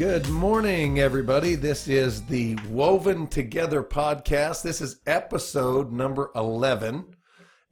Good morning, everybody. This is the Woven Together podcast. This is episode number 11,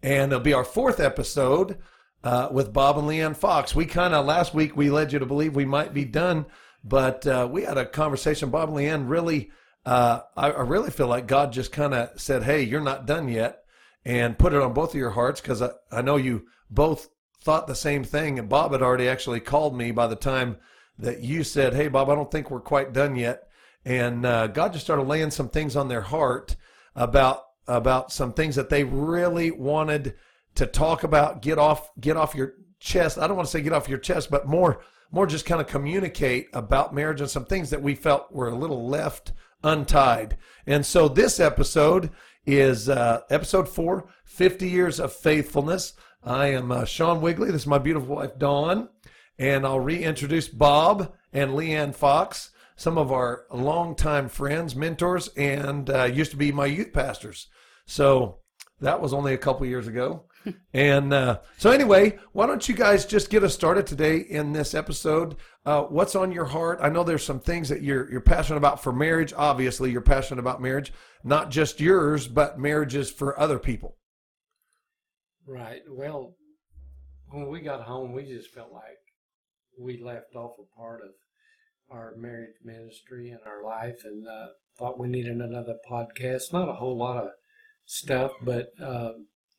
and it'll be our fourth episode uh, with Bob and Leanne Fox. We kind of, last week, we led you to believe we might be done, but uh, we had a conversation. Bob and Leanne really, uh, I, I really feel like God just kind of said, Hey, you're not done yet, and put it on both of your hearts because I, I know you both thought the same thing. And Bob had already actually called me by the time that you said, Hey, Bob, I don't think we're quite done yet. And uh, God just started laying some things on their heart about about some things that they really wanted to talk about, get off get off your chest. I don't want to say get off your chest, but more more just kind of communicate about marriage and some things that we felt were a little left untied. And so this episode is uh, episode four, 50 years of faithfulness. I am uh, Sean Wigley. This is my beautiful wife, Dawn and I'll reintroduce Bob and Leanne Fox, some of our longtime friends, mentors, and uh, used to be my youth pastors. So that was only a couple years ago. and uh, so, anyway, why don't you guys just get us started today in this episode? Uh, what's on your heart? I know there's some things that you're you're passionate about for marriage. Obviously, you're passionate about marriage, not just yours, but marriages for other people. Right. Well, when we got home, we just felt like we left off a part of our marriage ministry and our life and uh, thought we needed another podcast. Not a whole lot of stuff, but uh,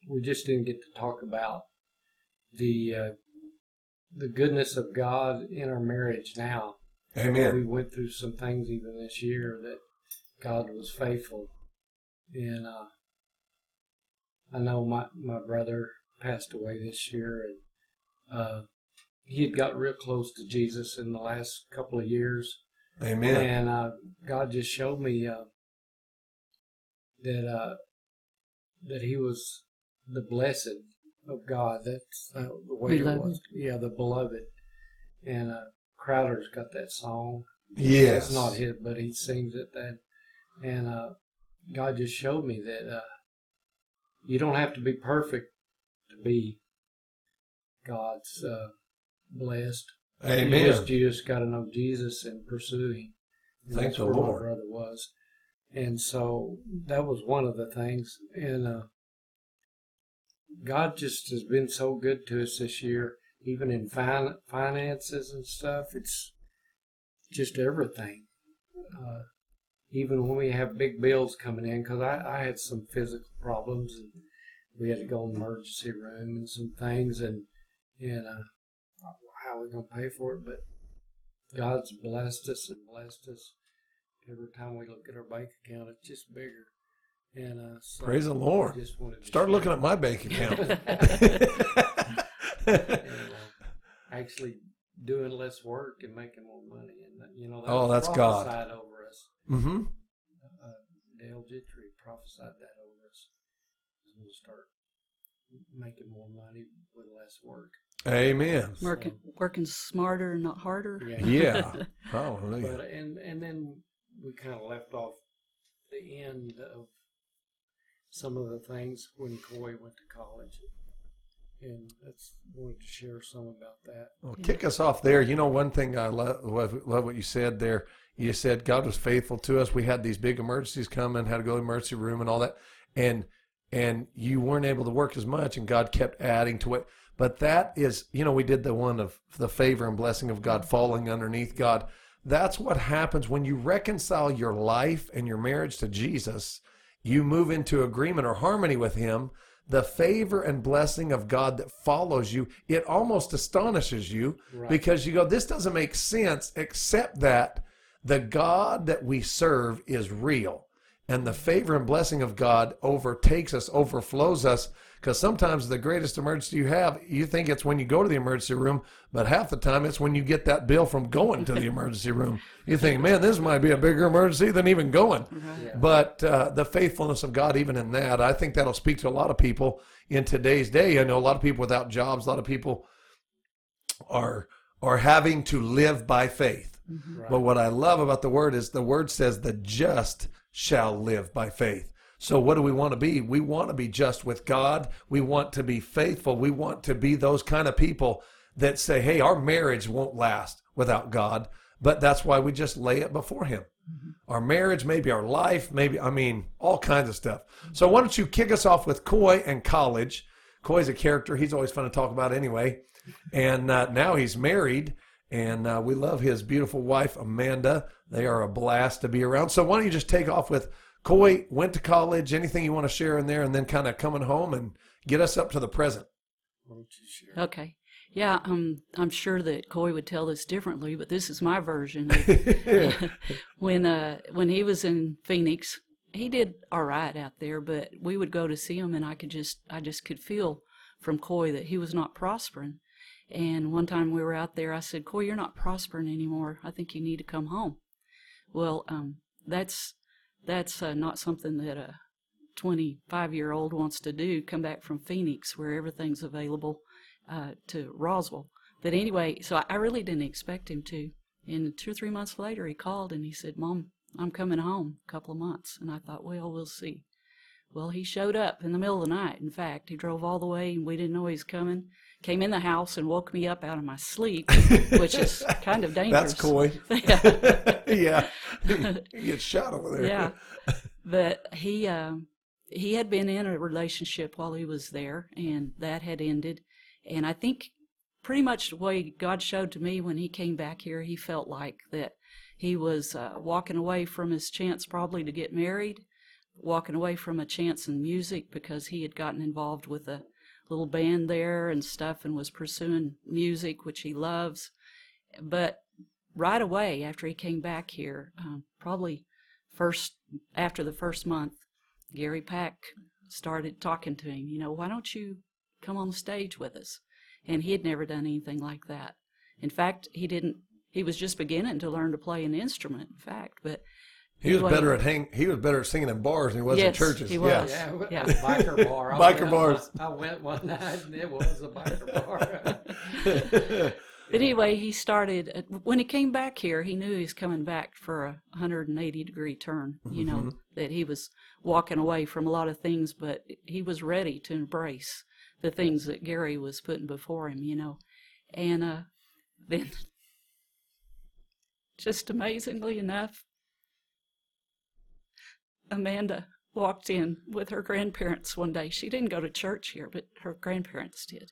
we just didn't get to talk about the uh, the goodness of God in our marriage now. Amen. We went through some things even this year that God was faithful. And uh, I know my, my brother passed away this year and uh, he had got real close to Jesus in the last couple of years. Amen. And uh, God just showed me uh, that uh, that he was the blessed of God. That's uh, the way Beloved. it was. Yeah, the beloved. And uh, Crowder's got that song. Yes. It's not his, but he sings it. That, and uh, God just showed me that uh, you don't have to be perfect to be God's blessed. You Amen. just, you just got to know Jesus and pursue Him. And Thank that's the Lord. my brother was, and so that was one of the things. And uh, God just has been so good to us this year, even in fin- finances and stuff. It's just everything. Uh, even when we have big bills coming in, because I, I had some physical problems and we had to go in the emergency room and some things, and and uh, how are gonna pay for it? But God's blessed us and blessed us. Every time we look at our bank account, it's just bigger. And uh, so Praise the Lord. Just to Start share looking at my bank account. and, uh, actually doing less work and making more money. And uh, you know, that Oh, that's God. prophesied over us. hmm Uh, Dale Gentry prophesied that over us. We'll start making more money with less work. Amen. Working, working smarter, not harder. Yeah. Hallelujah. But and and then we kind of left off the end of some of the things when Coy went to college, and that's wanted to share some about that. Well, kick us off there. You know, one thing I love, love, love what you said there. You said God was faithful to us. We had these big emergencies coming, had to go to the emergency room and all that, and and you weren't able to work as much, and God kept adding to it. But that is, you know, we did the one of the favor and blessing of God falling underneath God. That's what happens when you reconcile your life and your marriage to Jesus. You move into agreement or harmony with Him. The favor and blessing of God that follows you, it almost astonishes you Right. because you go, this doesn't make sense except that the God that we serve is real. And the favor and blessing of God overtakes us, overflows us. Because sometimes the greatest emergency you have, you think it's when you go to the emergency room, but half the time it's when you get that bill from going to the emergency room. You think, man, this might be a bigger emergency than even going. Yeah. But uh, the faithfulness of God, even in that, I think that'll speak to a lot of people in today's day. I know a lot of people without jobs, a lot of people are are having to live by faith. Right. But what I love about the word is the word says the just shall live by faith. So what do we want to be? We want to be just with God. We want to be faithful. We want to be those kind of people that say, "Hey, our marriage won't last without God. but that's why we just lay it before Him. Our marriage, maybe our life, maybe, I mean, all kinds of stuff. So why don't you kick us off with Coy and college? Coy's a character. He's always fun to talk about anyway. And uh, now he's married, and uh, we love his beautiful wife, Amanda. They are a blast to be around. So why don't you just take off with Coy went to college, anything you want to share in there, and then kind of coming home and get us up to the present. Why don't you share? Okay. Yeah, um, I'm sure that Coy would tell this differently, but this is my version. when uh, when he was in Phoenix, he did all right out there, but we would go to see him, and I could just I just could feel from Coy that he was not prospering. And one time we were out there, I said, Coy, you're not prospering anymore. I think you need to come home. Well, um, that's that's uh, not something that a 25 year old wants to do. Come back from Phoenix, where everything's available, uh, to Roswell. But anyway, so I, I really didn't expect him to. And two or three months later, he called and he said, "Mom, I'm coming home a couple of months." And I thought, well, we'll see. Well, he showed up in the middle of the night. In fact, he drove all the way, and we didn't know he was coming. Came in the house and woke me up out of my sleep, which is kind of dangerous. That's Coy. Yeah. He gets shot over there. yeah. But he um he had been in a relationship while he was there and that had ended. And i think pretty much the way god showed to me when he came back here he felt like that he was uh, walking away from his chance probably to get married walking away from a chance in music because he had gotten involved with a little band there and stuff and was pursuing music which he loves. But right away after he came back here um, probably first after the first month, Gary Pack started talking to him. You know, why don't you come on the stage with us? And he had never done anything like that. In fact, he didn't. He was just beginning to learn to play an instrument. In fact, but He was better at hang. He was better at singing in bars than he was in Yes, churches. he was. Yes. Yeah, w- Yeah. biker bar. I Biker went- bars. I went one night and it was a biker bar. But anyway, he started uh, when he came back here. He knew he was coming back for a 180 degree turn. You know that he was walking away from a lot of things, but he was ready to embrace the things that Gary was putting before him. You know, and uh, then just amazingly enough, Amanda walked in with her grandparents one day. She didn't go to church here, but her grandparents did.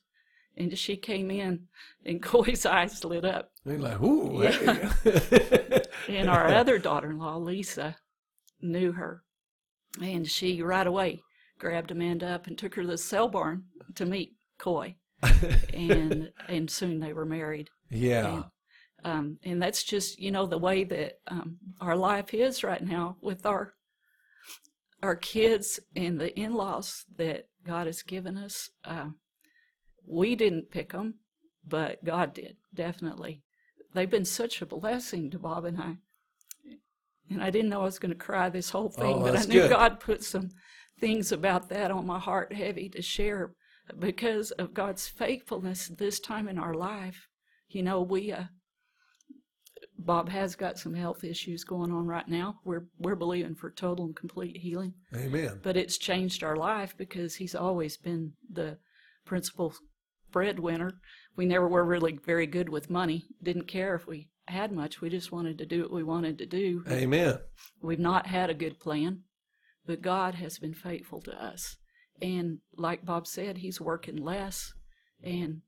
And she came in, and Coy's eyes lit up. He's like, ooh, Yeah. hey. And our other daughter in law, Lisa, knew her. And she right away grabbed Amanda up and took her to the cell barn to meet Coy. and and soon they were married. yeah. And, um, and that's just you know the way that um, our life is right now with our our kids and the in-laws that God has given us. Um, we didn't pick them, but God did definitely. They've been such a blessing to Bob and I. And I didn't know I was going to cry this whole thing, Oh, but I knew good. God put some things about that on my heart heavy to share because of God's faithfulness this time in our life. You know, we uh, Bob has got some health issues going on right now. We're we're believing for total and complete healing, Amen. but it's changed our life because he's always been the principal breadwinner. We never were really very good with money. Didn't care if we had much. We just wanted to do what we wanted to do. Amen. We've not had a good plan, but God has been faithful to us. And like Bob said, he's working less. And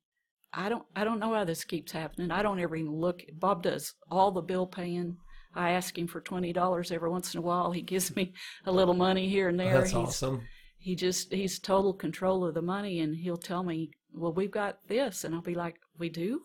I don't I don't know how this keeps happening. I don't ever even look Bob does all the bill paying. I ask him for twenty dollars every once in a while. He gives me a little money here and there. That's he's awesome. he just he's total control of the money and he'll tell me, Well, we've got this and I'll be like, We do?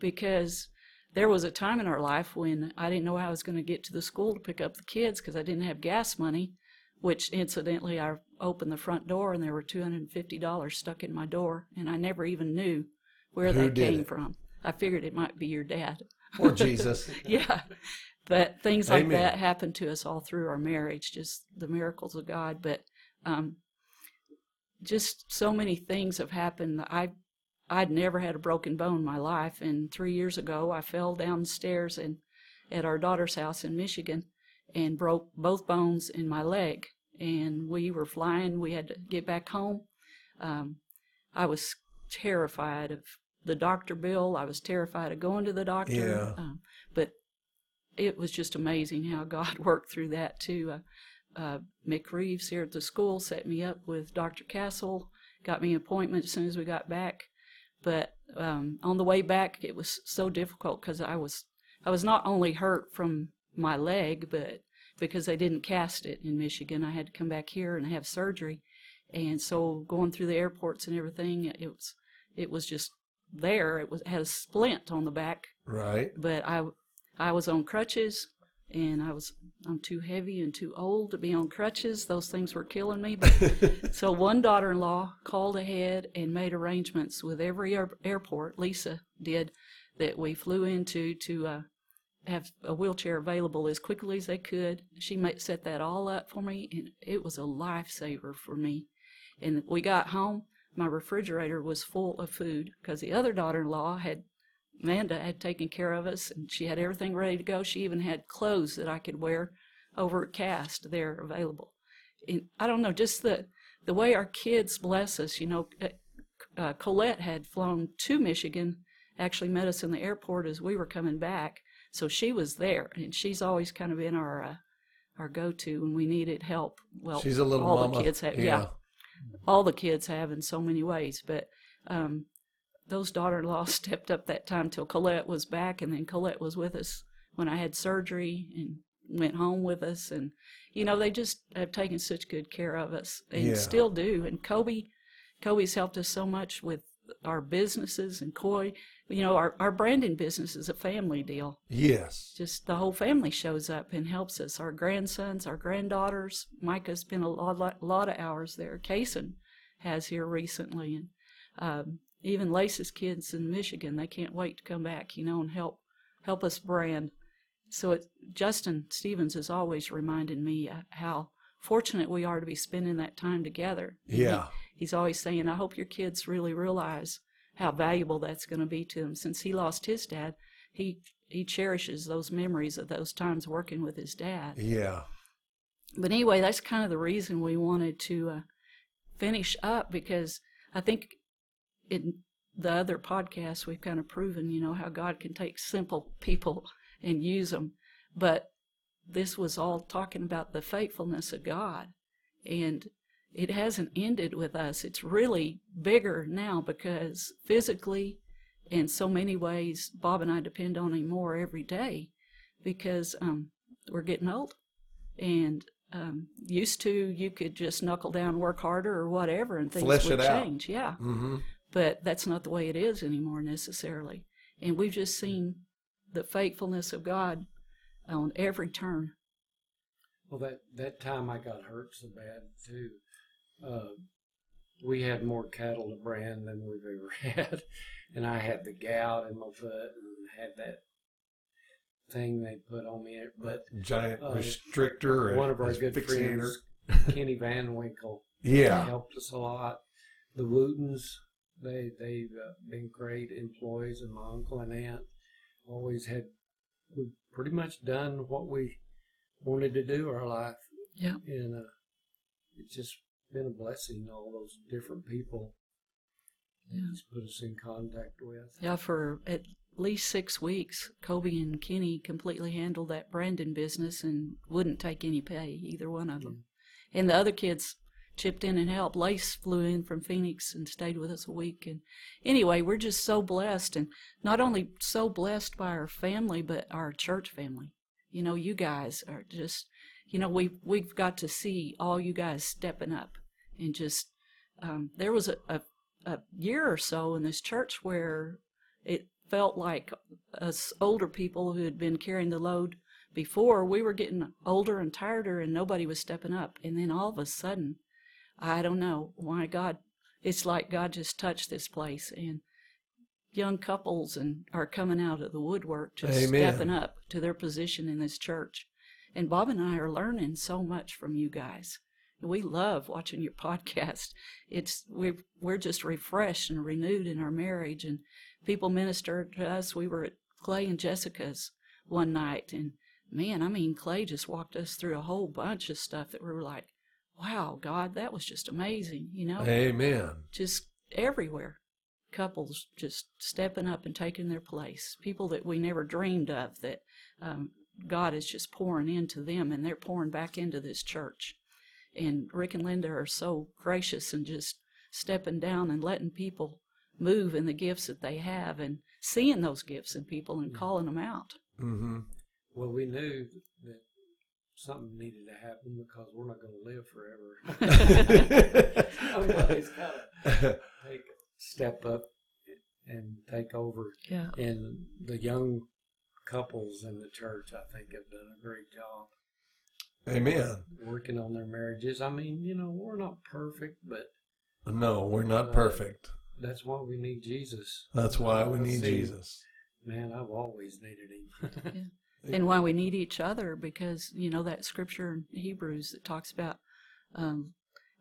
Because there was a time in our life when I didn't know how I was going to get to the school to pick up the kids because I didn't have gas money, which incidentally I opened the front door and there were $250 stuck in my door and I never even knew where Who that came it? from. I figured it might be your dad. Or Jesus. yeah. But things like Amen. that happened to us all through our marriage, just the miracles of God. But um, just so many things have happened. I I'd never had a broken bone in my life, and three years ago I fell downstairs and at our daughter's house in Michigan and broke both bones in my leg. And we were flying. We had to get back home. Um, I was terrified of the doctor bill. I was terrified of going to the doctor. Yeah. Um, but it was just amazing how God worked through that too. Uh, uh, Mick Reeves here at the school set me up with Dr. Castle, got me an appointment as soon as we got back. But um, on the way back, it was so difficult because I was I was not only hurt from my leg, but because they didn't cast it in Michigan, I had to come back here and have surgery. And so going through the airports and everything, it was it was just there. It was had a splint on the back, Right. but I I was on crutches and I was I'm too heavy and too old to be on crutches. Those things were killing me. But, so one daughter-in-law called ahead and made arrangements with every air, airport. Lisa did that we flew into to uh, have a wheelchair available as quickly as they could. She made, set that all up for me, and it was a lifesaver for me. And we got home. My refrigerator was full of food because the other daughter-in-law had Amanda had taken care of us, and she had everything ready to go. She even had clothes that I could wear over at Cast there available. And I don't know, just the the way our kids bless us. You know, uh, uh, Colette had flown to Michigan, actually met us in the airport as we were coming back, so she was there, and she's always kind of been our uh, our go-to when we needed help. Well, She's a little all mama. the kids have, yeah. all the kids have in so many ways, but um, those daughter-in-law stepped up that time till Colette was back, and then Colette was with us when I had surgery and went home with us, and you know they just have taken such good care of us and Yeah. still do. And Kobe, Kobe's helped us so much with our businesses and Coy. You know, our our branding business is a family deal. Yes. Just the whole family shows up and helps us. Our grandsons, our granddaughters. Micah's been a lot, lot, lot of hours there. Kason has here recently, and um, even Lace's kids in Michigan. They can't wait to come back, you know, and help help us brand. So it, Justin Stevens has always reminded me uh, how fortunate we are to be spending that time together. And he- Yeah. he's always saying, "I hope your kids really realize how valuable that's going to be to them." Since he lost his dad, he he cherishes those memories of those times working with his dad. Yeah. But anyway, that's kind of the reason we wanted to uh, finish up because I think in the other podcasts we've kind of proven, you know, how God can take simple people and use them. But this was all talking about the faithfulness of God. And it hasn't ended with us. It's really bigger now because physically, in so many ways, Bob and I depend on him more every day because um, we're getting old. And um, used to, you could just knuckle down, work harder, or whatever, and things Flesh would change. Yeah Mm-hmm. But that's not the way it is anymore necessarily. And we've just seen the faithfulness of God on every turn. Well, that that time I got hurt so bad too. Uh, we had more cattle to brand than we've ever had, and I had the gout in my foot and had that thing they put on me. But Giant Uh, restrictor. one of our good fixator. friends, Kenny Van Winkle, Yeah. helped us a lot. The Wootens, they they've uh, been great employees, and my uncle and aunt always had we pretty much done what we wanted to do our life, Yeah. and uh, it's just been a blessing. All those different people Yeah. he's put us in contact with. Yeah, for at least six weeks, Kobe and Kenny completely handled that branding business and wouldn't take any pay, either one of them. And the other kids chipped in and helped. Lace flew in from Phoenix and stayed with us a week. And anyway, we're just so blessed, and not only so blessed by our family, but our church family. You know, you guys are just, you know, we we've got to see all you guys stepping up and just. Um, there was a, a a year or so in this church where it felt like us older people who had been carrying the load before we were getting older and tireder and nobody was stepping up and then all of a sudden i don't know why god it's like god just touched this place and young couples and are coming out of the woodwork just Amen. stepping up to their position in this church. And bob and i are learning so much from you guys. We love watching your podcast. It's we're, we're just refreshed and renewed in our marriage and people minister to us. We were at clay and jessica's one night and man i mean clay just walked us through a whole bunch of stuff that we were like wow god that was just amazing you know Amen. just everywhere couples just stepping up and taking their place people that we never dreamed of that um, God is just pouring into them and they're pouring back into this church. And Rick and Linda are so gracious and just stepping down and letting people move in the gifts that they have and seeing those gifts in people and calling them out. Mm-hmm. Well, we knew that something needed to happen because we're not going to live forever. Somebody's got to take step up and take over. Yeah. And the young couples in the church, I think, have done a great job Amen. working on their marriages. I mean, you know, we're not perfect, but No, we're not uh, perfect. that's why we need Jesus. That's why we need See, Jesus. Man, I've always needed him. and why we need each other because you know that scripture in Hebrews that talks about um,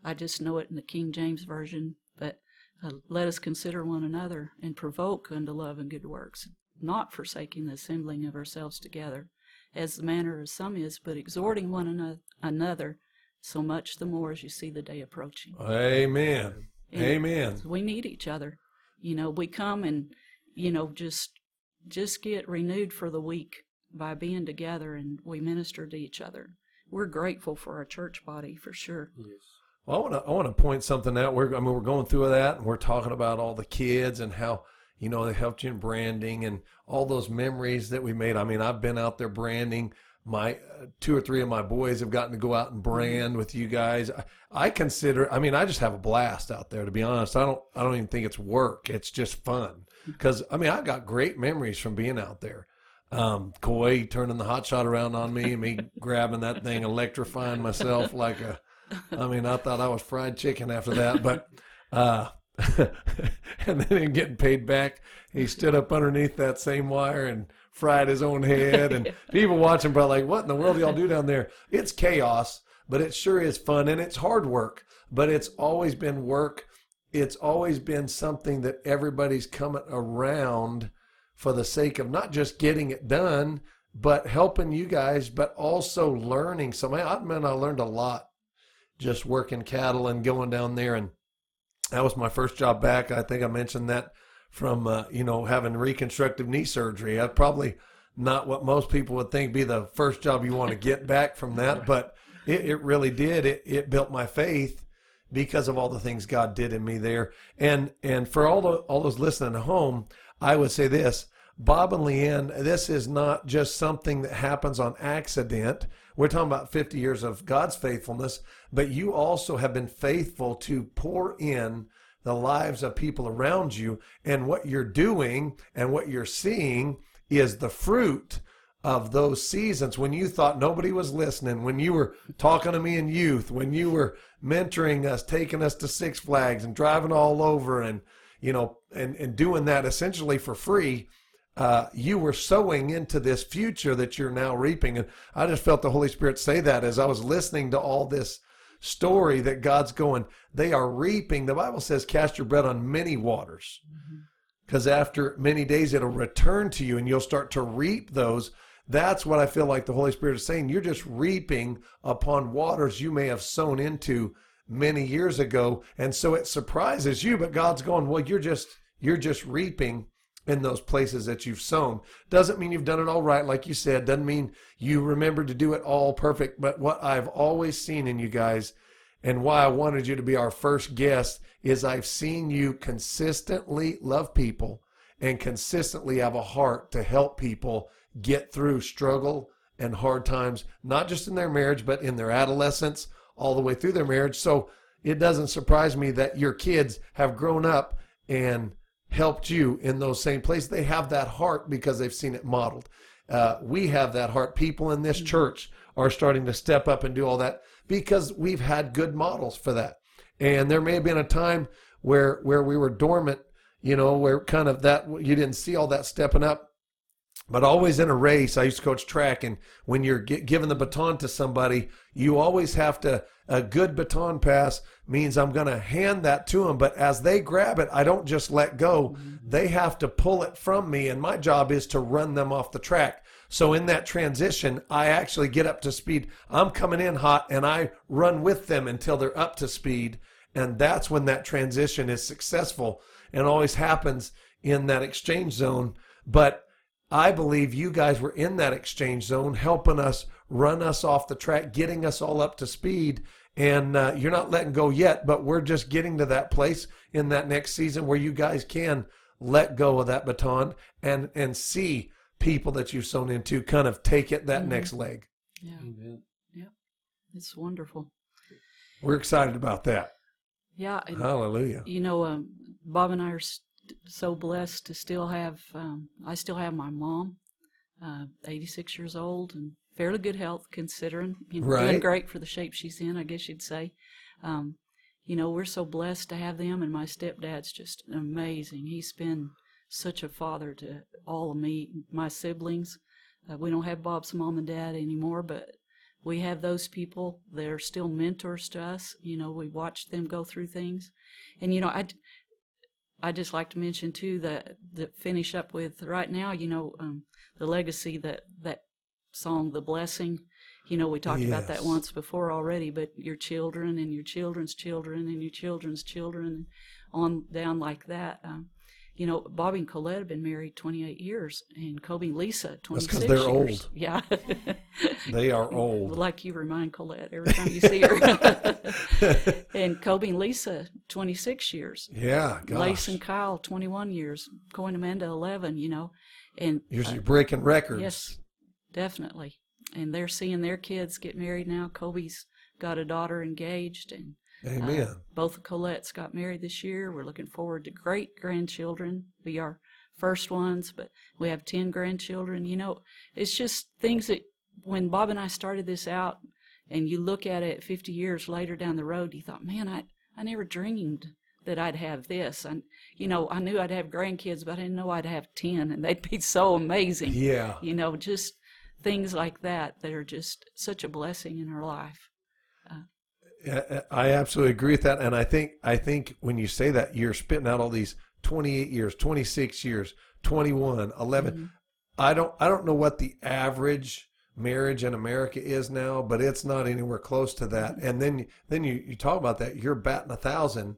I just know it in the King James version, but uh, let us consider one another and provoke unto love and good works, not forsaking the assembling of ourselves together, as the manner of some is, but exhorting one ano- another, so much the more as you see the day approaching. Amen. And Amen. we need each other. You know, we come and you know just just get renewed for the week by being together and we minister to each other. We're grateful for our church body for sure. yes. Well, I want to I want to point something out. We're I mean we're going through that, and we're talking about all the kids and how you know they helped you in branding and all those memories that we made. I mean, I've been out there branding. My uh, two or three of my boys have gotten to go out and brand with you guys. I, I consider. I mean, I just have a blast out there. To be honest, I don't. I don't even think it's work. It's just fun because I mean I got great memories from being out there. Um, Coy turning the hot shot around on me and me grabbing that thing, electrifying myself like a I mean, I thought I was fried chicken after that, but uh, and then him getting paid back, he stood up underneath that same wire and fried his own head. And people watching probably like, "What in the world do y'all do down there?" It's chaos, but it sure is fun and it's hard work. But it's always been work. It's always been something that everybody's coming around for the sake of not just getting it done, but helping you guys, but also learning. So, man, I mean, I learned a lot just working cattle and going down there. And that was my first job back. I think i mentioned that from uh, you know having reconstructive knee surgery. I probably not what most people would think be the first job you want to get back from that but it, it really did. It, it built my faith because of all the things god did in me there and and for all the, all those listening at home i would say this Bob and Leanne, this is not just something that happens on accident. We're talking about 50 years of God's faithfulness, but you also have been faithful to pour in the lives of people around you. And what you're doing and what you're seeing is the fruit of those seasons when you thought nobody was listening, when you were talking to me in youth, when you were mentoring us, taking us to Six Flags and driving all over and, you know, and, and doing that essentially for free uh, you were sowing into this future that you're now reaping. And I just felt the Holy Spirit say that as I was listening to all this story that God's going, they are reaping. The Bible says, cast your bread on many waters. Because after many days, it'll return to you and you'll start to reap those. That's what I feel like the Holy Spirit is saying. You're just reaping upon waters you may have sown into many years ago. And so it surprises you, but God's going, well, you're just, you're just reaping in those places that you've sown. Doesn't mean you've done it all right, like you said. Doesn't mean you remember to do it all perfect. But what I've always seen in you guys, and why I wanted you to be our first guest, is I've seen you consistently love people and consistently have a heart to help people get through struggle and hard times, not just in their marriage, but in their adolescence, all the way through their marriage. So it doesn't surprise me that your kids have grown up and helped you in those same places. They have that heart because they've seen it modeled. Uh, we have that heart. People in this church are starting to step up and do all that because we've had good models for that. And there may have been a time where where we were dormant, you know, where kind of that you didn't see all that stepping up. But always in a race, I used to coach track, and when you're gi- giving the baton to somebody, you always have to. A good baton pass means I'm going to hand that to them, but as they grab it, I don't just let go. Mm-hmm. They have to pull it from me, and my job is to run them off the track. So in that transition, I actually get up to speed. I'm coming in hot, and I run with them until they're up to speed, and that's when that transition is successful and always happens in that exchange zone. But I believe you guys were in that exchange zone, helping us run us off the track, getting us all up to speed. And uh, you're not letting go yet, but we're just getting to that place in that next season where you guys can let go of that baton and and see people that you've sown into kind of take it that Mhm. next leg. Yeah, Amen. it's wonderful. We're excited about that. Yeah, and Hallelujah. you know, um, Bob and I are st- so blessed to still have. Um, I still have my mom, uh, 86 years old, and fairly good health considering. You know, Right. Doing great for the shape she's in, I guess you'd say. Um, you know, we're so blessed to have them, and my stepdad's just amazing. He's been such a father to all of me, my siblings. Uh, we don't have Bob's mom and dad anymore, but we have those people. They're still mentors to us. You know, we watch them go through things, and you know, I. I just like to mention too that that finish up with right now. You know, um, the legacy that that song, "The Blessing." You know, we talked about that once before already, but your children and your children's children and your children's children, on down like that. Um, you know, Bobby and Colette have been married 28 years, and Kobe and Lisa 26 That's because they're years. old. Yeah. They are old. like you remind Colette every time you see her. and Kobe and Lisa, 26 years. yeah, Lace and Kyle, 21 years. And Amanda, 11, you know. And You're, uh, you're breaking records. yes, definitely. And they're seeing their kids get married now. Kobe's got a daughter engaged, and uh, Amen. both of Colette's got married this year. We're looking forward to great grandchildren. Be our first ones, but we have 10 grandchildren. You know, it's just things that when Bob and I started this out, and you look at it 50 years later down the road, you thought, man, I, I never dreamed that I'd have this. And, you know, I knew I'd have grandkids, but I didn't know I'd have 10, and they'd be so amazing. yeah. You know, just things like that that are just such a blessing in our life. I absolutely agree with that, and I think I think when you say that, you're spitting out all these 28 years, 26 years, 21, 11. Mhm. I don't I don't know what the average marriage in America is now, but it's not anywhere close to that. And then then you you talk about that, you're batting a thousand.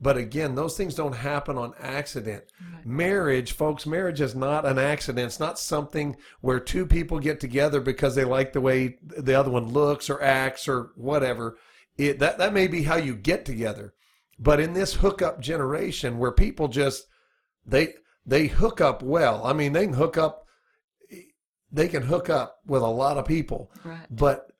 But again, those things don't happen on accident. Right. Marriage, folks, marriage is not an accident. It's not something where two people get together because they like the way the other one looks or acts or whatever. It, that that may be how you get together. But in this hookup generation where people just they they hook up well. I mean, they can hook up they can hook up with a lot of people, Right. but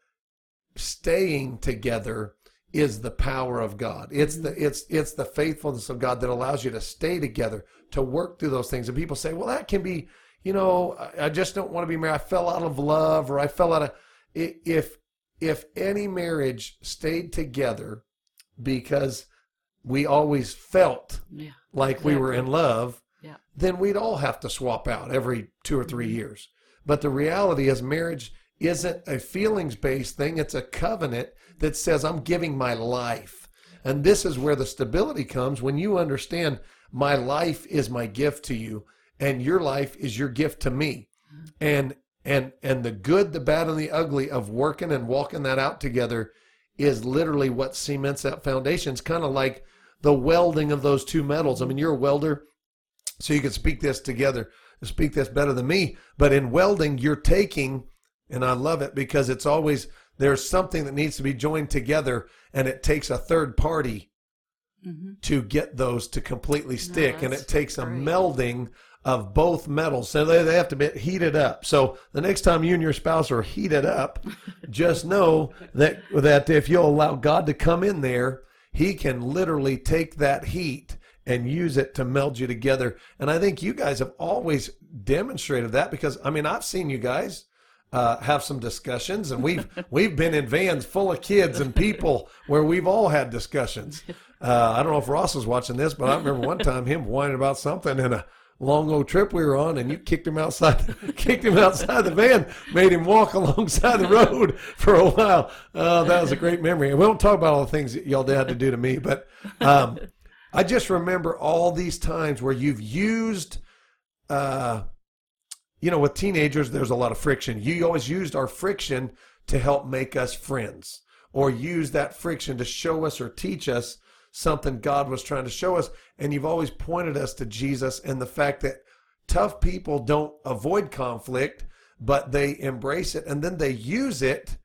staying together is the power of God. It's mm-hmm. the it's it's the faithfulness of God that allows you to stay together, to work through those things. And people say, "Well, that can be, you know, I, I just don't want to be married. I fell out of love, or I fell out of." If if any marriage stayed together because we always felt Yeah. like we were in love, Yeah. then we'd all have to swap out every two or 3 mm-hmm. years. But the reality is, marriage isn't a feelings based thing, it's a covenant that says, I'm giving my life. And this is where the stability comes when you understand my life is my gift to you, and your life is your gift to me. Mm-hmm. And and and the good, the bad, and the ugly of working and walking that out together is literally what cements that foundation. It's kind of like the welding of those two metals. I mean, you're a welder, so you can speak this together, speak this better than me. But in welding, you're taking, and I love it because it's always there's something that needs to be joined together, and it takes a third party hmm to get those to completely stick, and it takes a melding of both metals. So they, they have to be heated up. So the next time you and your spouse are heated up, just know that that if you'll allow God to come in there, He can literally take that heat and use it to meld you together. And I think you guys have always demonstrated that because I mean I've seen you guys uh, have some discussions, and we've we've been in vans full of kids and people where we've all had discussions. Uh, I don't know if Ross was watching this, but I remember one time him whining about something in a long old trip we were on, and you kicked him outside, kicked him outside the van, made him walk alongside the road for a while. Uh, that was a great memory. And we won't talk about all the things that y'all had to do to me, but um, I just remember all these times where you've used. Uh, you know, with teenagers, there's a lot of friction. You always used our friction to help make us friends or use that friction to show us or teach us something God was trying to show us. And you've always pointed us to Jesus and the fact that tough people don't avoid conflict, but they embrace it and then they use it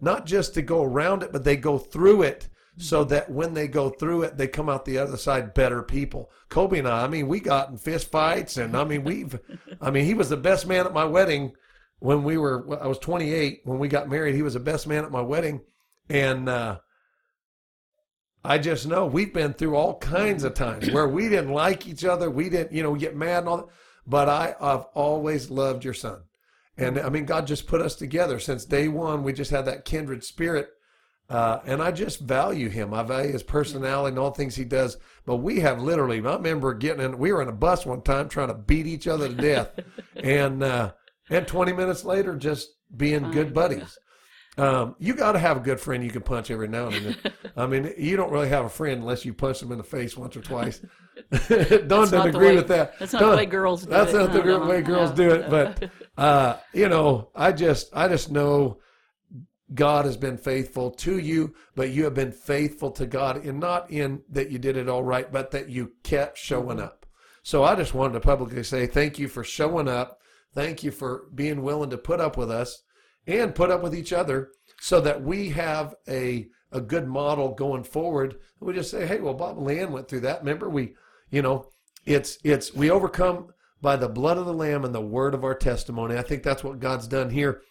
not just to go around it, but they go through it so that when they go through it, they come out the other side better people. Kobe and I, I mean, we got in fist fights, and I mean, we've, I mean, he was the best man at my wedding when we were. I was 28 when we got married. He was the best man at my wedding, and uh, I just know we've been through all kinds of times where we didn't like each other. We didn't, you know, get mad and all that. But I, I've always loved your son. And I mean, God just put us together since day one. We just had that kindred spirit uh, and I just value him. I value his personality and all things he does. But we have literally, I remember getting in, we were in a bus one time trying to beat each other to death. and, uh, and 20 minutes later, just being good buddies. Um, you got to have a good friend you can punch every now and then. I mean, you don't really have a friend unless you punch them in the face once or twice. Don doesn't agree way, with that. That's not Don, the way girls do that's it. That's not the No, no, way girls do it. But uh, you know, I just, I just know God has been faithful to you, but you have been faithful to God, and not in that you did it all right, but that you kept showing up. So I just wanted to publicly say thank you for showing up. Thank you for being willing to put up with us and put up with each other so that we have a a good model going forward. We just say, hey, well, Bob and Leanne went through that. Remember, we, you know, it's it's we overcome by the blood of the Lamb and the word of our testimony. I think that's what God's done here.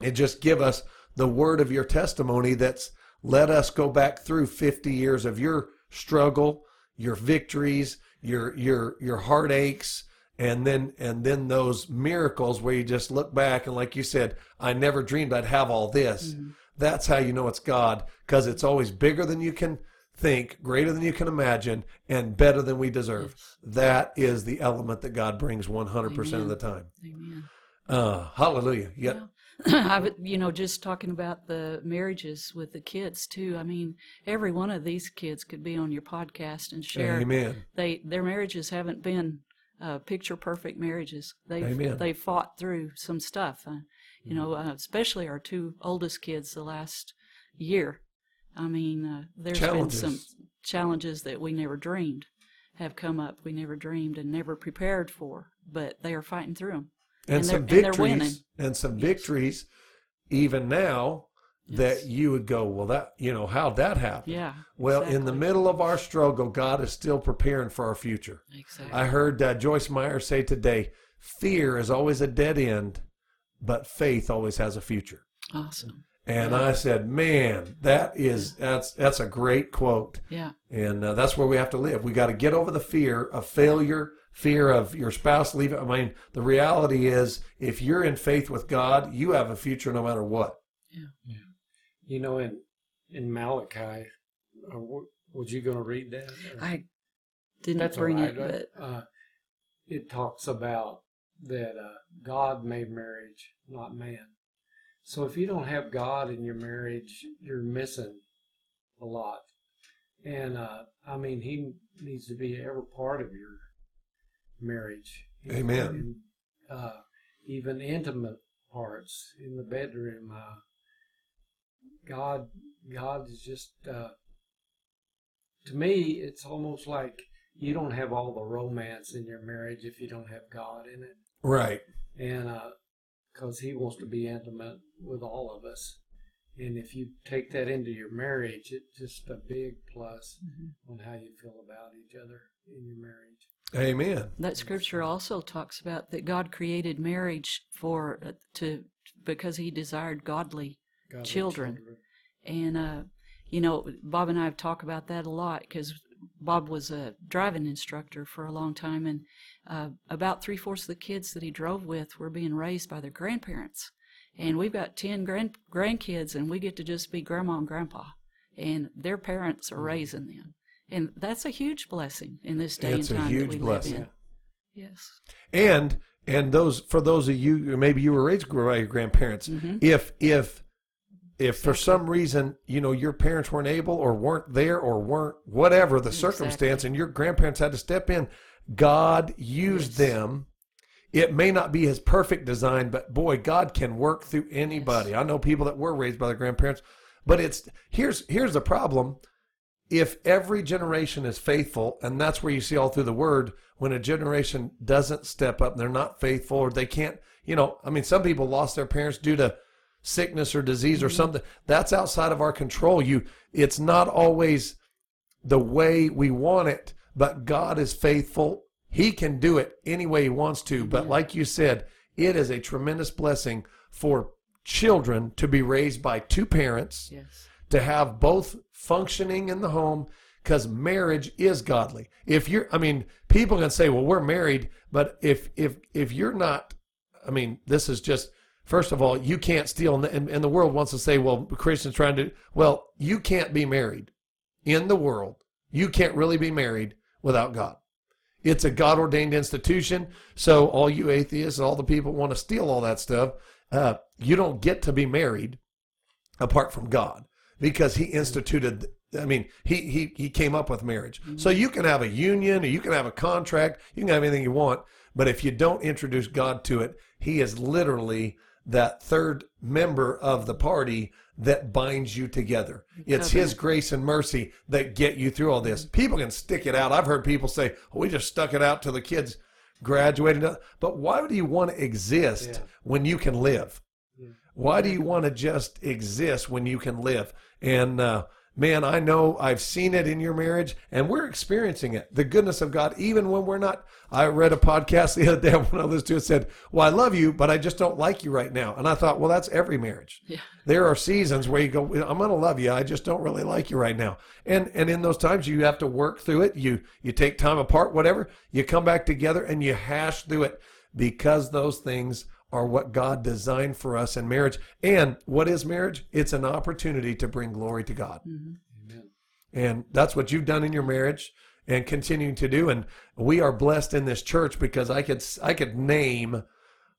And just give us the word of your testimony that's let us go back through 50 years of your struggle, your victories, your your your heartaches, and then and then those miracles where you just look back and like you said, I never dreamed I'd have all this. That's how you know it's God because it's always bigger than you can think, greater than you can imagine, and better than we deserve. That is the element that God brings 100% of the time. Amen. Uh, hallelujah. Yeah. I would, you know, just talking about the marriages with the kids too. I mean, every one of these kids could be on your podcast and share. Amen. They their marriages haven't been uh, picture perfect marriages. They Amen. they fought through some stuff. Uh, you know, uh, especially our two oldest kids the last year. I mean, uh, there's been some Challenges. challenges that we never dreamed have come up. We never dreamed and never prepared for, but they are fighting through them. and, And some they're- and victories and some victories even now that you would go well that you know how'd that happen Yeah. well in the middle of our struggle god is still preparing for our future Exactly. i heard uh, joyce meyer say today fear is always a dead end but faith always has a future awesome. and i said man that is that's that's a great quote Yeah. and uh, that's where we have to live. We got to get over the fear of failure, fear of your spouse leaving. I mean, the reality is, if you're in faith with God, you have a future no matter what. You know, in in Malachi, uh, was you going to read that? or- I didn't That's bring right, it, but, but uh, it talks about that uh, God made marriage, not man. So if you don't have God in your marriage, you're missing a lot. And uh, I mean, He needs to be every part of your marriage. Amen. And, uh, even intimate parts in the bedroom. Uh, God, God is just. Uh, to me, it's almost like you don't have all the romance in your marriage if you don't have God in it, Right. and because He wants to be intimate with all of us. And if you take that into your marriage, it's just a big plus on how you feel about each other in your marriage. Amen. that scripture also talks about that God created marriage for uh, to because He desired godly Godly Children. And, uh, you know, Bob and I have talked about that a lot because Bob was a driving instructor for a long time, and uh, about three fourths of the kids that he drove with were being raised by their grandparents. And we've got 10 grand- grandkids, and we get to just be grandma and grandpa, and their parents are raising them. And that's a huge blessing in this day It's and time huge that we blessing. live in. Yes. And and those for those of you maybe you were raised by your grandparents. If if if for some reason you know your parents weren't able or weren't there or weren't whatever the circumstance and your grandparents had to step in god used Yes. them. It may not be his perfect design but boy god can work through anybody. I know people that were raised by their grandparents but it's here's here's the problem. If every generation is faithful, and that's where you see all through the word, when a generation doesn't step up, and they're not faithful, or they can't, you know, I mean, some people lost their parents due to sickness or disease or mm-hmm. something. That's outside of our control. You, it's not always the way we want it, but God is faithful. He can do it any way He wants to. But mm-hmm. like you said, it is a tremendous blessing for children to be raised by two parents Yes. to have both functioning in the home because marriage is godly. If you're, I mean, people can say, well, we're married, but if, if, if you're not, I mean, this is just, first of all, you can't steal. And, and, and the world wants to say, well, Christians trying to, well, you can't be married in the world. You can't really be married without God. It's a God ordained institution. So all you atheists, all the people want to steal all that stuff. Uh, you don't get to be married apart from God because He instituted. I mean, he he he came up with marriage. So you can have a union, or you can have a contract, you can have anything you want, but if you don't introduce God to it, He is literally that third member of the party that binds you together. It's His grace and mercy that get you through all this. People can stick it out. I've heard people say, oh, "We just stuck it out till the kids graduated," but why do you want to exist Yeah. when you can live? Yeah. Why do you want to just exist when you can live? And uh, man, I know I've seen it in your marriage, and we're experiencing it. The goodness of God, even when we're not. I read a podcast the other day one of those two said, "Well, I love you, but I just don't like you right now." And I thought, well, that's every marriage. Yeah. There are seasons where you go, "I'm going to love you, I just don't really like you right now." And and in those times, you have to work through it. You you take time apart, whatever. You come back together and you hash through it because those things are what God designed for us in marriage. And what is marriage? It's an opportunity to bring glory to God. Amen. And that's what you've done in your marriage and continuing to do. And we are blessed in this church because I could I could name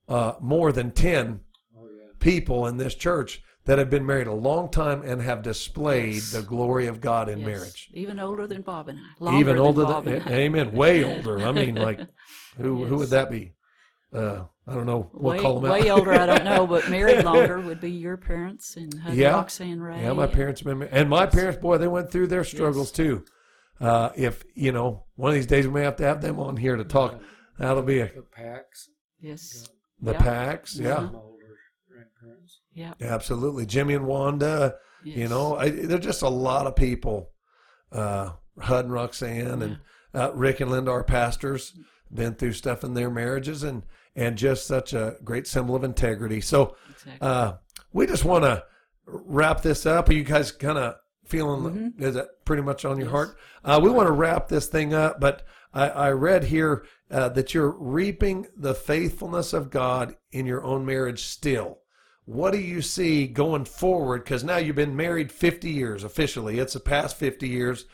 uh, more than 10 Oh yeah. people in this church that have been married a long time and have displayed Yes. the glory of God in Yes. marriage. Even older than Bob and I. Longer Even than older Bob than, and I. amen, way older. I mean, like, who who would that be? Uh, I don't know. We'll way, call them out. way older, I don't know, but married longer would be your parents and Hubby Yeah. Roxanne Ray. Yeah, my parents have been, and my parents, boy, they went through their struggles too. Uh, if you know, one of these days we may have to have them on here to talk. That'll be a, The packs. Yes. the Yeah. packs, yeah, Some older grandparents. Yeah. absolutely. Jimmy and Wanda, yes. you know, I, there's just a lot of people. Uh, Hud and Roxanne and uh, Rick and Linda, are pastors, been through stuff in their marriages, and and just such a great symbol of integrity. So Exactly. uh, we just want to wrap this up. Are you guys kind of feeling? Is that pretty much on your Mm-hmm. Yes. heart? Uh, we want to wrap this thing up, but I, I read here uh, that you're reaping the faithfulness of God in your own marriage still. What do you see going forward? Because now you've been married 50 years officially. It's the past 50 years.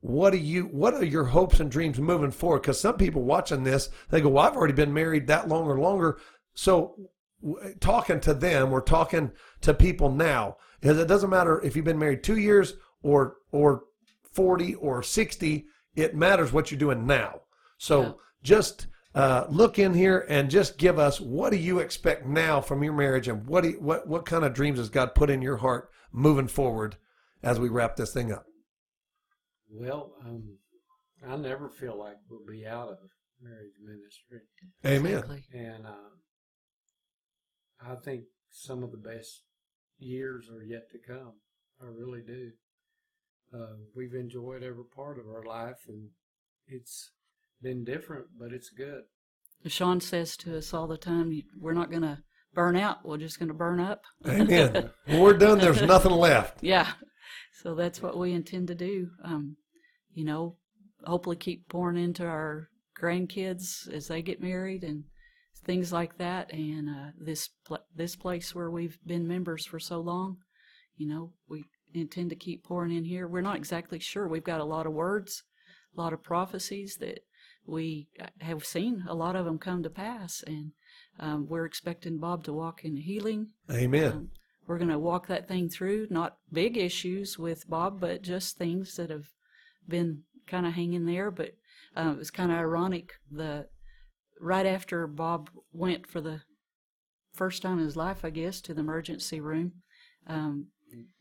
What do you? What are your hopes and dreams moving forward? Because some people watching this, they go, "Well, I've already been married that long or longer." So, w- talking to them, we're talking to people now. Because it doesn't matter if you've been married two years or or forty or sixty. It matters what you're doing now. So Yeah. just uh, look in here and just give us what do you expect now from your marriage, and what do you, what what kind of dreams has God put in your heart moving forward as we wrap this thing up. Well, um, I never feel like we'll be out of marriage ministry, Amen. Exactly. and uh, I think some of the best years are yet to come. I really do. Uh, we've enjoyed every part of our life, and it's been different, but it's good. Sean says to us all the time, we're not going to burn out. We're just going to burn up. Amen. when we're done, there's nothing left. Yeah. So that's what we intend to do. Um, you know, hopefully keep pouring into our grandkids as they get married and things like that. And uh, this pl- this place where we've been members for so long, you know, we intend to keep pouring in here. We're not exactly sure. We've got a lot of words, a lot of prophecies that we uh, have seen. A lot of them come to pass, and um, we're expecting Bob to walk in healing Amen. um, we're going to walk that thing through. Not big issues with Bob, but just things that have been kind of hanging there. But uh, it was kind of ironic. The right after Bob went for the first time in his life, I guess, to the emergency room, um,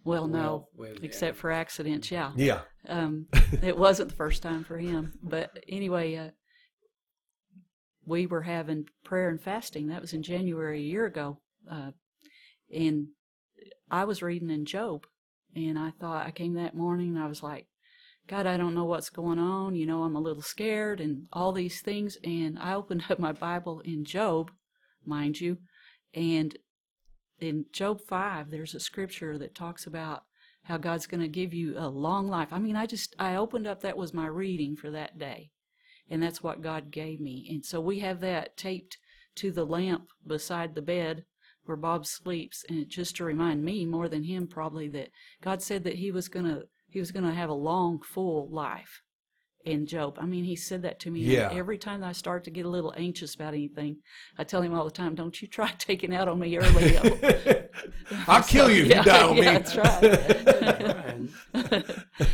Well, no, well, yeah. except for accidents, yeah. Yeah. Um, it wasn't the first time for him, but anyway, uh, we were having prayer and fasting. That was in January a year ago, uh, and I was reading in Job, and I thought I came that morning and I was like, God, I don't know what's going on. You know, I'm a little scared and all these things. And I opened up my Bible in Job, mind you, and in Job 5, there's a scripture that talks about how God's going to give you a long life. I mean, I just, I opened up, that was my reading for that day. And that's what God gave me. And so we have that taped to the lamp beside the bed where Bob sleeps. And it, just to remind me more than him probably that God said that he was going to, he was going to have a long, full life in Job. I mean, he said that to me. Yeah. Every time I start to get a little anxious about anything, I tell him all the time, don't you try taking out on me early. I'll kill you if Yeah, you die on yeah, me. That's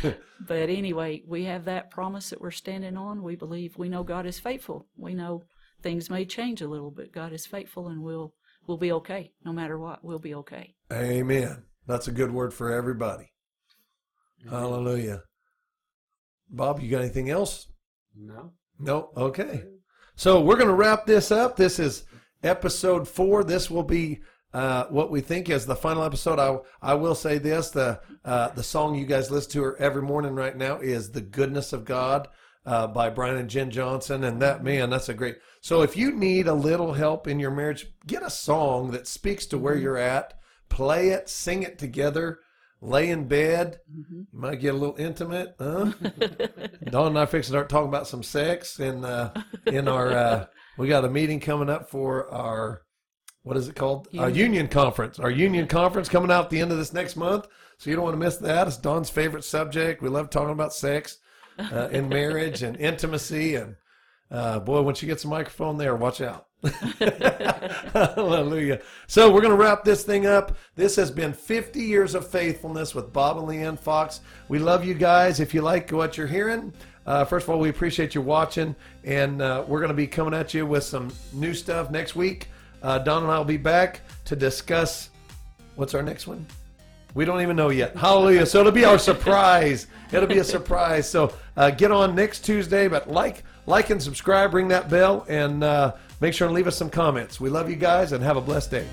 right. But anyway, we have that promise that we're standing on. We believe we know God is faithful. We know things may change a little, but God is faithful and we'll we'll be okay. No matter what, we'll be okay. Amen. That's a good word for everybody. Hallelujah. Bob, you got anything else? no, No. Okay. So we're going to wrap this up. This is episode four. This will be uh, what we think is the final episode. I I will say this: the uh, the song you guys listen to every morning right now is "The Goodness of God" uh, by Brian and Jenn Johnson, and that man, that's a great. So if you need a little help in your marriage, get a song that speaks to where you're at. Play it, sing it together. Lay in bed. You might get a little intimate, huh? Dawn and I fix to start talking about some sex in uh, in our. Uh, we got a meeting coming up for our what is it called? Our Union. union conference. Our union conference coming out at the end of this next month. So you don't want to miss that. It's Dawn's favorite subject. We love talking about sex uh, in marriage and intimacy. And uh, boy, when she gets a microphone there, watch out. Hallelujah. So we're going to wrap this thing up. This has been 50 years of faithfulness with Bob and Leanne Fox. We love you guys. If you like what you're hearing, uh, first of all, we appreciate you watching, and uh, we're going to be coming at you with some new stuff next week. Uh, Dawn and I will be back to discuss what's our next one. We don't even know yet. Hallelujah. So it'll be our surprise. It'll be a surprise. So uh, get on next Tuesday, but like, like and subscribe, ring that bell, and uh, make sure and leave us some comments. We love you guys and have a blessed day.